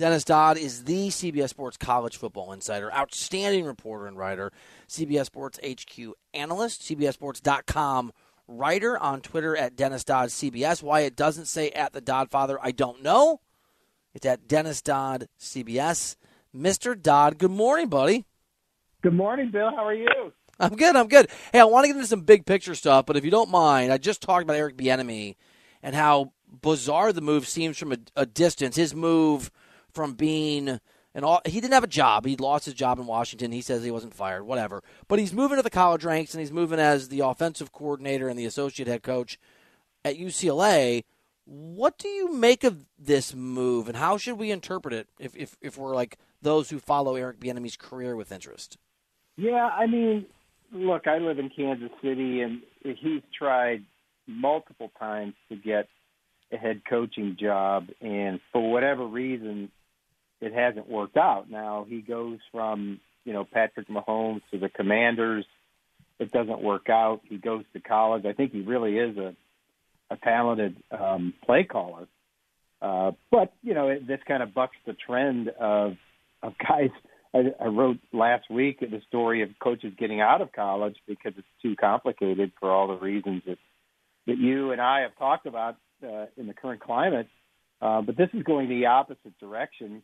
Dennis Dodd is the CBS Sports College Football Insider, outstanding reporter and writer, CBS Sports HQ analyst, CBSSports.com writer on Twitter at Dennis Dodd CBS. Why it doesn't say at the Dodd Father, I don't know. It's at Dennis Dodd CBS. Mr. Dodd, good morning, buddy. Good morning, Bill. How are you? I'm good. I'm good. Hey, I want to get into some big picture stuff, but if you don't mind, I just talked about Eric Bieniemy and how bizarre the move seems from a, a distance. His move from being and all, he didn't have a job. He lost his job in Washington. He says he wasn't fired, whatever. But he's moving to the college ranks and he's moving as the offensive coordinator and the associate head coach at UCLA. What do you make of this move and how should we interpret it if, if, if we're like those who follow Eric Bieniemy's career with interest? Yeah, I mean, look, I live in Kansas City and he's tried multiple times to get a head coaching job and for whatever reason it hasn't worked out. Now he goes from you know Patrick Mahomes to the Commanders. It doesn't work out. He goes to college. I think he really is a a talented um, play caller. Uh, but you know it, this kind of bucks the trend of of guys. I, I wrote last week the story of coaches getting out of college because it's too complicated for all the reasons that that you and I have talked about uh, in the current climate. Uh, but this is going the opposite direction.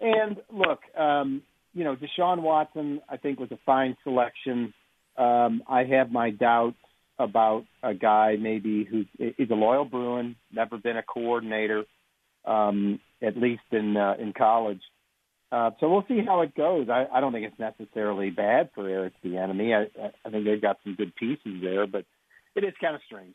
And look, um, you know, Deshaun Watson, I think, was a fine selection. Um, I have my doubts about a guy maybe who is a loyal Bruin, never been a coordinator, um, at least in uh, in college. Uh, so we'll see how it goes. I, I don't think it's necessarily bad for Eric Bieniemy. I, I think they've got some good pieces there, but it is kind of strange.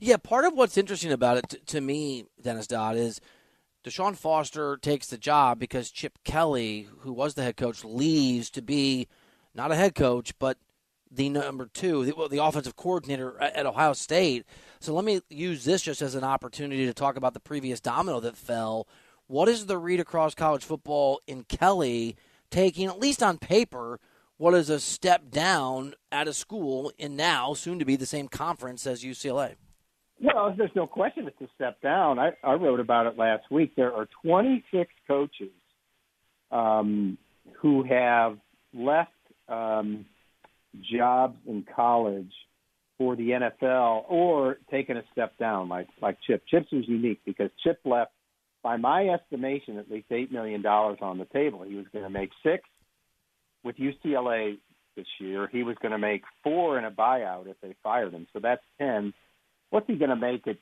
Yeah, part of what's interesting about it t- to me, Dennis Dodd, is Deshaun Foster takes the job because Chip Kelly, who was the head coach, leaves to be not a head coach, but the number two, the, well, the offensive coordinator at Ohio State. So let me use this just as an opportunity to talk about the previous domino that fell. What is the read across college football in Kelly taking, at least on paper, what is a step down at a school in now soon to be the same conference as UCLA? Well, there's no question it's a step down. I, I wrote about it last week. There are 26 coaches um, who have left um, jobs in college for the NFL or taken a step down, like like Chip. Chip's was unique because Chip left, by my estimation, at least eight million dollars on the table. He was going to make six with UCLA this year. He was going to make four in a buyout if they fired him. So that's ten what's he going to make it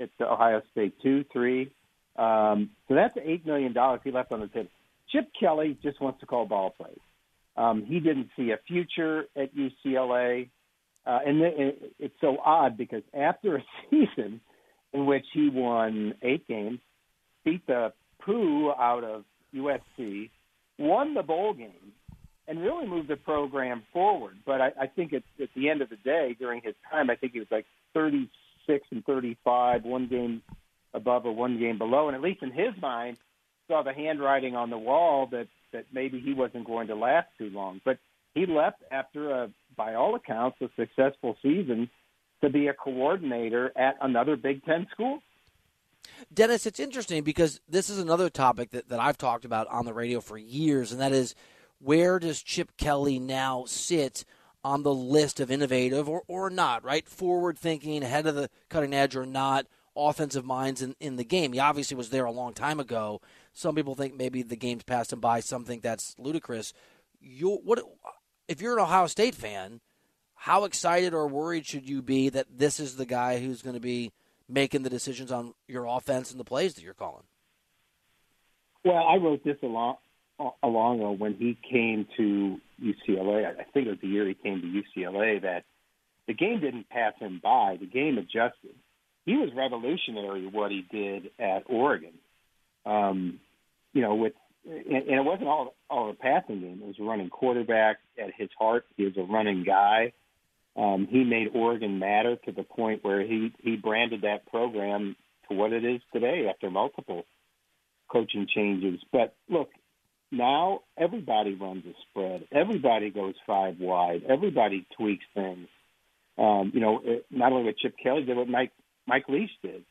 at Ohio State? Two, three. Um, so that's eight million dollars he left on the table. Chip Kelly just wants to call ball plays. Um, he didn't see a future at UCLA, uh, and it, it's so odd because after a season in which he won eight games, beat the poo out of USC, won the bowl game, and really moved the program forward. But I, I think at, at the end of the day, during his time, I think he was like 30 36 and 35, one game above or one game below, and at least in his mind, saw the handwriting on the wall that that maybe he wasn't going to last too long. But he left after a, by all accounts, a successful season to be a coordinator at another Big Ten school. Dennis, it's interesting because this is another topic that, that I've talked about on the radio for years, and that is where does Chip Kelly now sit on the list of innovative or, or not, right? Forward thinking, ahead of the cutting edge or not, offensive minds in, in the game. He obviously was there a long time ago. Some people think maybe the game's passed him by, some think that's ludicrous. You what if you're an Ohio State fan, how excited or worried should you be that this is the guy who's going to be making the decisions on your offense and the plays that you're calling? Well, I wrote this a lot Alongo when he came to UCLA. I think it was the year he came to UCLA that the game didn't pass him by. The game adjusted. He was revolutionary what he did at Oregon. Um, you know, with and, it wasn't all all a passing game. It was a running quarterback. At his heart, he was a running guy. Um, he made Oregon matter to the point where he he branded that program to what it is today after multiple coaching changes. But look, now everybody runs a spread. Everybody goes five wide. Everybody tweaks things. Um, you know, it, not only what Chip Kelly did, what Mike Mike Leach did.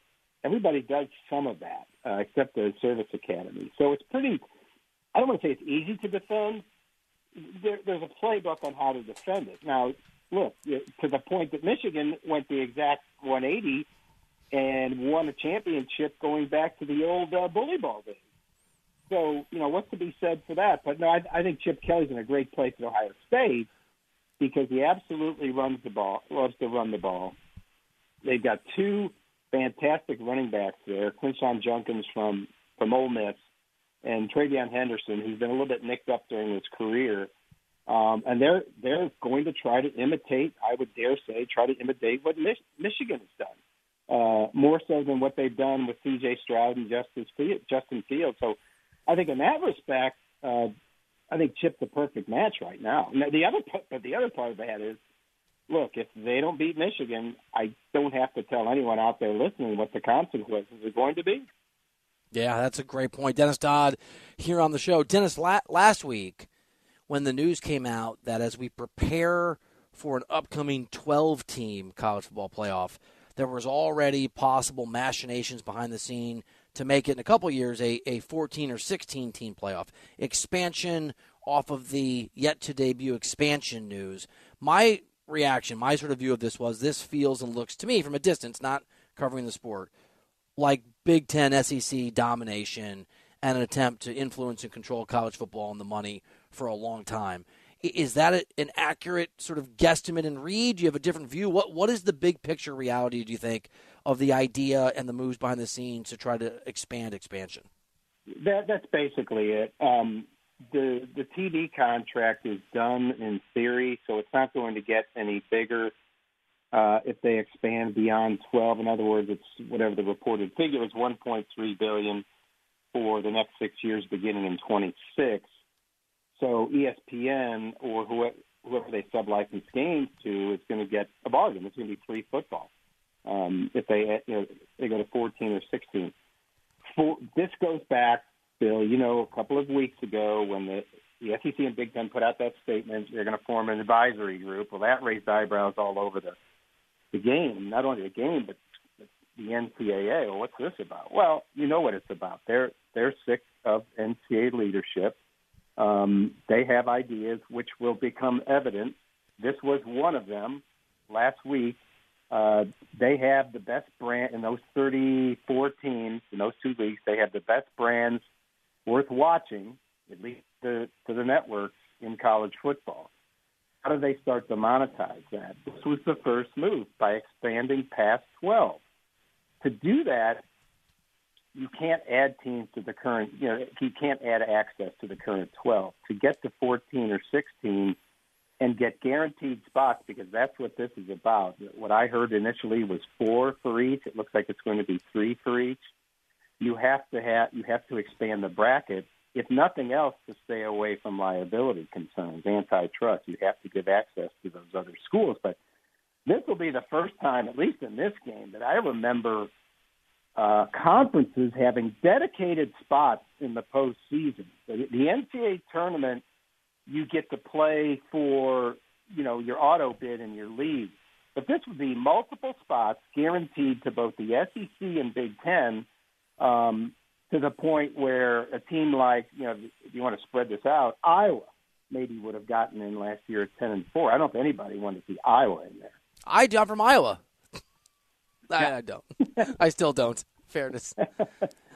everybody does some of that, uh, except the service academy. So it's pretty. I don't want to say it's easy to defend. There, there's a playbook on how to defend it. Now, look to the point that Michigan went the exact 180 and won a championship going back to the old uh, bully ball days. So, you know, what's to be said for that? But no, I, I think Chip Kelly's in a great place at Ohio State because he absolutely runs the ball, loves to run the ball. They've got two fantastic running backs there, Quinshon Judkins from from Ole Miss, and TreVeyon Henderson, who's been a little bit nicked up during his career. Um, and they're they're going to try to imitate, I would dare say, try to imitate what Mich- Michigan has done, uh, more so than what they've done with C.J. Stroud and Justice Justin Fields. So, I think in that respect, uh, I think Chip's the perfect match right now. now the other but the other part of that is, look, if they don't beat Michigan, I don't have to tell anyone out there listening what the consequences are going to be. Yeah, that's a great point, Dennis Dodd, here on the show. Dennis, la- last week when the news came out that as we prepare for an upcoming 12 team college football playoff, there was already possible machinations behind the scene to make it in a couple years a, a 14 or 16 team playoff. Expansion off of the yet to debut expansion news. My reaction, my sort of view of this was this feels and looks to me from a distance, not covering the sport, like Big Ten SEC domination and an attempt to influence and control college football and the money for a long time. Is that an accurate sort of guesstimate and read? Do you have a different view? What What is the big picture reality, do you think, of the idea and the moves behind the scenes to try to expand expansion? That, that's basically it. Um, the the TV contract is done in theory, so it's not going to get any bigger uh, if they expand beyond 12. In other words, it's whatever the reported figure is 1.3 billion for the next six years, beginning in 26. So ESPN or whoever, whoever they sublicense games to is going to get a bargain. It's going to be free football um, if they you know they go to 14 or 16. For, this goes back, Bill. You know, a couple of weeks ago when the the SEC and Big Ten put out that statement, they're going to form an advisory group. Well, that raised eyebrows all over the the game. Not only the game, but the NCAA. Well, what's this about? Well, you know what it's about. They're they're sick of NCAA leadership um, they have ideas which will become evident. This was one of them last week. Uh, they have the best brand in those 34 teams in those two leagues. They have the best brands worth watching, at least to, to the networks in college football. How do they start to monetize that? This was the first move by expanding past 12. To do that, you can't add teams to the current, you know, you can't add access to the current 12. To get to 14 or 16 and get guaranteed spots, because that's what this is about. What I heard initially was four for each. It looks like it's going to be three for each. You have to have, you have to expand the bracket. If nothing else, to stay away from liability concerns, antitrust, you have to give access to those other schools. But this will be the first time, at least in this game, that I remember uh, conferences having dedicated spots in the postseason. The, the NCAA tournament, you get to play for you know your auto bid in your league, but this would be multiple spots guaranteed to both the SEC and Big Ten. Um, to the point where a team like, you know, if you want to spread this out, Iowa maybe would have gotten in last year at 10 and 4. I don't know if anybody wanted to see Iowa in there. I do. I'm from Iowa. I, I don't. I still don't. Fairness.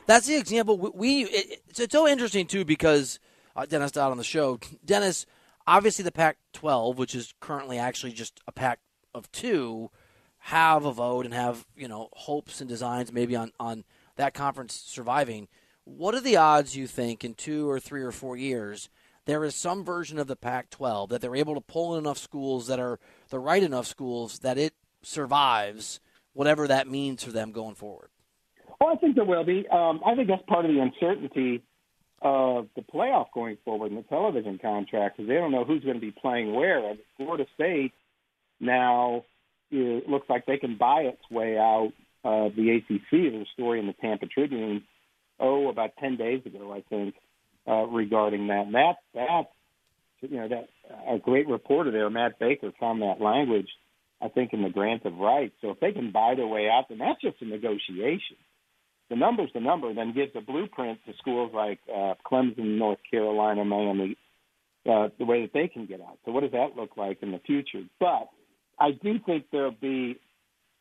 That's the example. We, it, it's, it's, so interesting too because uh, Dennis Dodd on the show. Dennis, obviously the Pac-12, which is currently actually just a pack of two, have a vote and have you know hopes and designs maybe on on that conference surviving. What are the odds you think in two or three or four years? There is some version of the Pac 12 that they're able to pull in enough schools that are the right enough schools that it survives whatever that means for them going forward? Well, I think there will be. Um, I think that's part of the uncertainty of the playoff going forward in the television contract because they don't know who's going to be playing where. And Florida State now it looks like they can buy its way out of the ACC. There's a story in the Tampa Tribune, oh, about ten days ago, I think, uh, regarding that. And that that you know that a great reporter there, Matt Baker, found that language I think, in the grant of rights. So if they can buy their way out, then that's just a negotiation. the number's the number, then gives a blueprint to schools like uh, Clemson, North Carolina, Miami, uh, the way that they can get out. So what does that look like in the future? But I do think there'll be.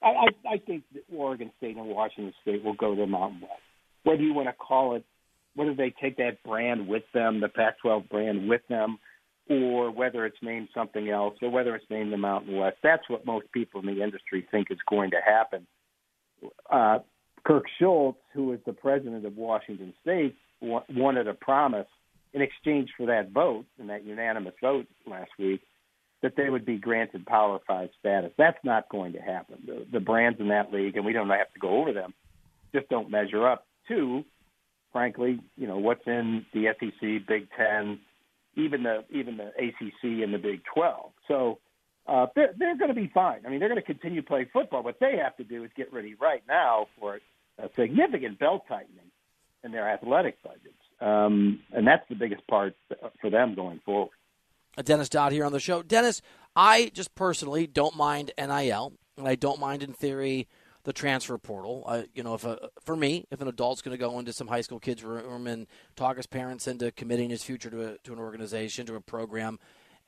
I, I, I think Oregon State and Washington State will go to the Mountain West. Whether you want to call it, whether they take that brand with them, the Pac-12 brand with them, or whether it's named something else, or whether it's named the Mountain West. That's what most people in the industry think is going to happen. Uh, Kirk Schulz, who is the president of Washington State, wa- wanted a promise in exchange for that vote and that unanimous vote last week that they would be granted Power Five status. That's not going to happen. The, the brands in that league, and we don't have to go over them, just don't measure up to, frankly, you know what's in the SEC, Big Ten, even the even the ACC and the Big Twelve. So uh, they're they're going to be fine. I mean, they're going to continue playing football. What they have to do is get ready right now for a significant belt tightening in their athletic budgets, um, and that's the biggest part for them going forward. Dennis Dodd here on the show. Dennis, I just personally don't mind NIL, and I don't mind in theory the transfer portal. Uh, you know, if a, for me, if an adult's going to go into some high school kid's room and talk his parents into committing his future to a, to an organization, to a program,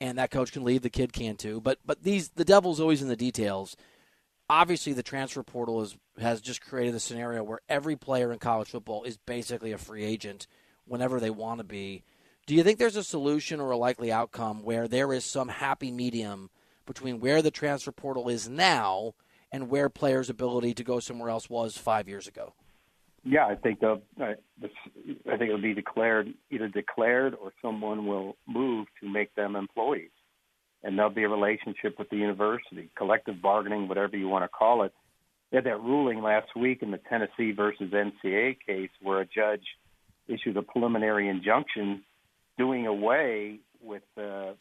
and that coach can leave, the kid can too. But but these the devil's always in the details. Obviously, the transfer portal is, has just created a scenario where every player in college football is basically a free agent whenever they want to be. Do you think there's a solution or a likely outcome where there is some happy medium between where the transfer portal is now and where players' ability to go somewhere else was five years ago? Yeah, I think the I think it'll be declared either declared or someone will move to make them employees, and there'll be a relationship with the university, collective bargaining, whatever you want to call it. They had that ruling last week in the Tennessee versus NCAA case where a judge issued a preliminary injunction doing away with uh,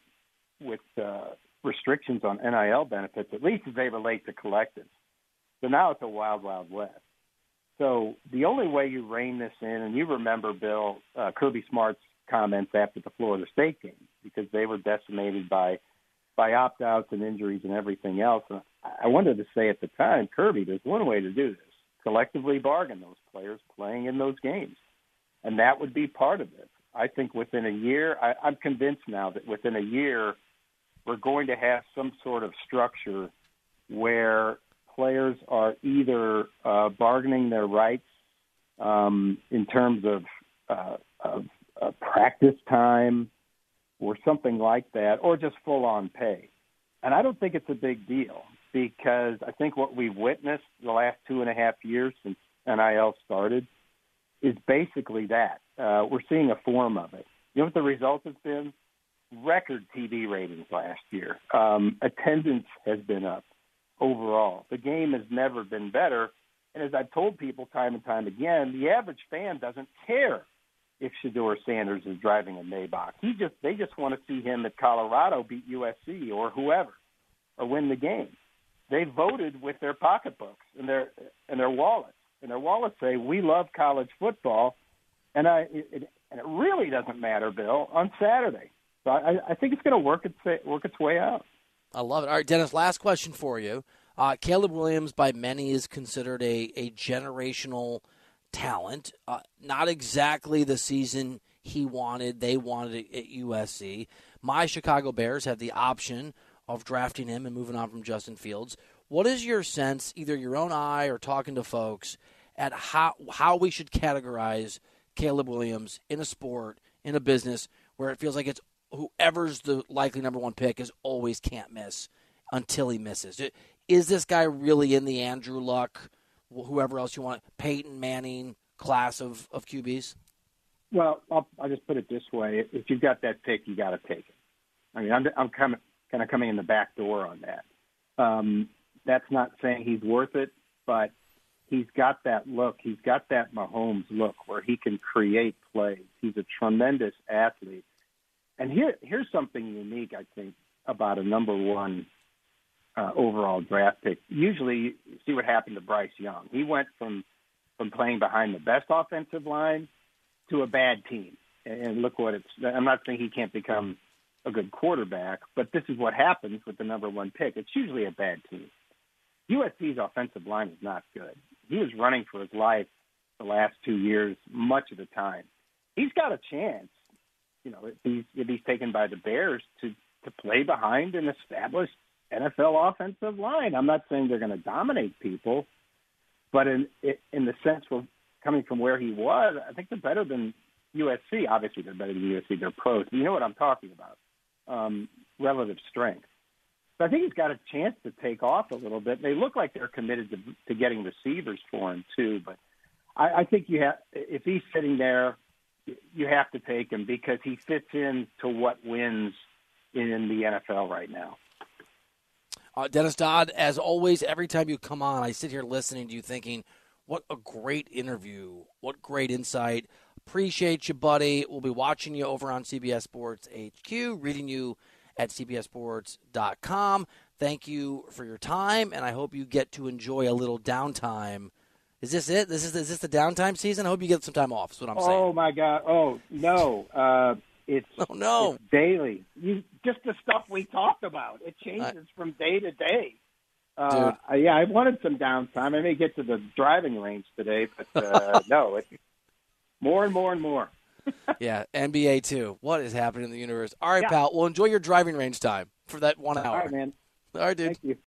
with uh, restrictions on NIL benefits, at least as they relate to collectives. So now it's a wild, wild west. So the only way you rein this in, and you remember Bill uh, Kirby Smart's comments after the Florida State game because they were decimated by by opt outs and injuries and everything else. And I wanted to say at the time, Kirby, there's one way to do this: collectively bargain those players playing in those games, and that would be part of it. I think within a year, I, I'm convinced now that within a year, we're going to have some sort of structure where players are either uh, bargaining their rights um, in terms of, uh, of uh, practice time or something like that, or just full on pay. And I don't think it's a big deal because I think what we've witnessed the last two and a half years since NIL started is basically that. Uh, we're seeing a form of it. You know what the result has been? Record TV ratings last year. Um, attendance has been up overall. The game has never been better. And as I've told people time and time again, the average fan doesn't care if Shedeur Sanders is driving a Maybach. He just they just want to see him at Colorado beat USC or whoever or win the game. They voted with their pocketbooks and their and their wallets. And their wallets say, "We love college football," and I it, and it really doesn't matter, Bill, on Saturday. So I, I think it's going to work its work its way out. I love it. All right, Dennis, last question for you. Uh, Caleb Williams, by many, is considered a, a generational talent. Uh, not exactly the season he wanted, they wanted at USC. My Chicago Bears have the option of drafting him and moving on from Justin Fields. What is your sense, either your own eye or talking to folks, at how how we should categorize Caleb Williams in a sport, in a business where it feels like it's whoever's the likely number one pick is always can't miss until he misses. Is this guy really in the Andrew Luck, whoever else you want, Peyton Manning class of, of QBs? Well, I'll, I'll just put it this way: if you've got that pick, you got to take it. I mean, I'm, I'm coming, kind of coming in the back door on that. Um, that's not saying he's worth it, but he's got that look. He's got that Mahomes look where he can create plays. He's a tremendous athlete. And here, here's something unique, I think, about a number one uh, overall draft pick. Usually, see what happened to Bryce Young. He went from from playing behind the best offensive line to a bad team, and look what it's. I'm not saying he can't become a good quarterback, but this is what happens with the number one pick. It's usually a bad team. USC's offensive line is not good. He was running for his life the last two years much of the time. He's got a chance, you know, if he's if he's taken by the Bears to to play behind an established NFL offensive line. I'm not saying they're going to dominate people, but in in the sense of coming from where he was, I think they're better than USC. Obviously, they're better than USC. They're pros. You know what I'm talking about? Um, relative strength. So I think he's got a chance to take off a little bit. They look like they're committed to, to getting receivers for him too. But I, I think you have if he's sitting there, you have to take him because he fits in to what wins in the NFL right now. Uh, Dennis Dodd, as always, every time you come on, I sit here listening to you thinking, what a great interview. What great insight. Appreciate you, buddy. We'll be watching you over on CBS Sports HQ, reading you at CBSSports.com. Thank you for your time, and I hope you get to enjoy a little downtime. Is this it? This is is this the downtime season? I hope you get some time off. Is what I'm saying. Oh my God! Oh no! Uh, it's oh no it's daily. You just the stuff we talked about. It changes I, from day to day. Uh, yeah, I wanted some downtime. I may get to the driving range today, but uh, no, it's more and more and more. yeah, NBA too. What is happening in the universe? All right, yeah. pal. Well, enjoy your driving range time for that one hour. All right, man. All right, dude. Thank you.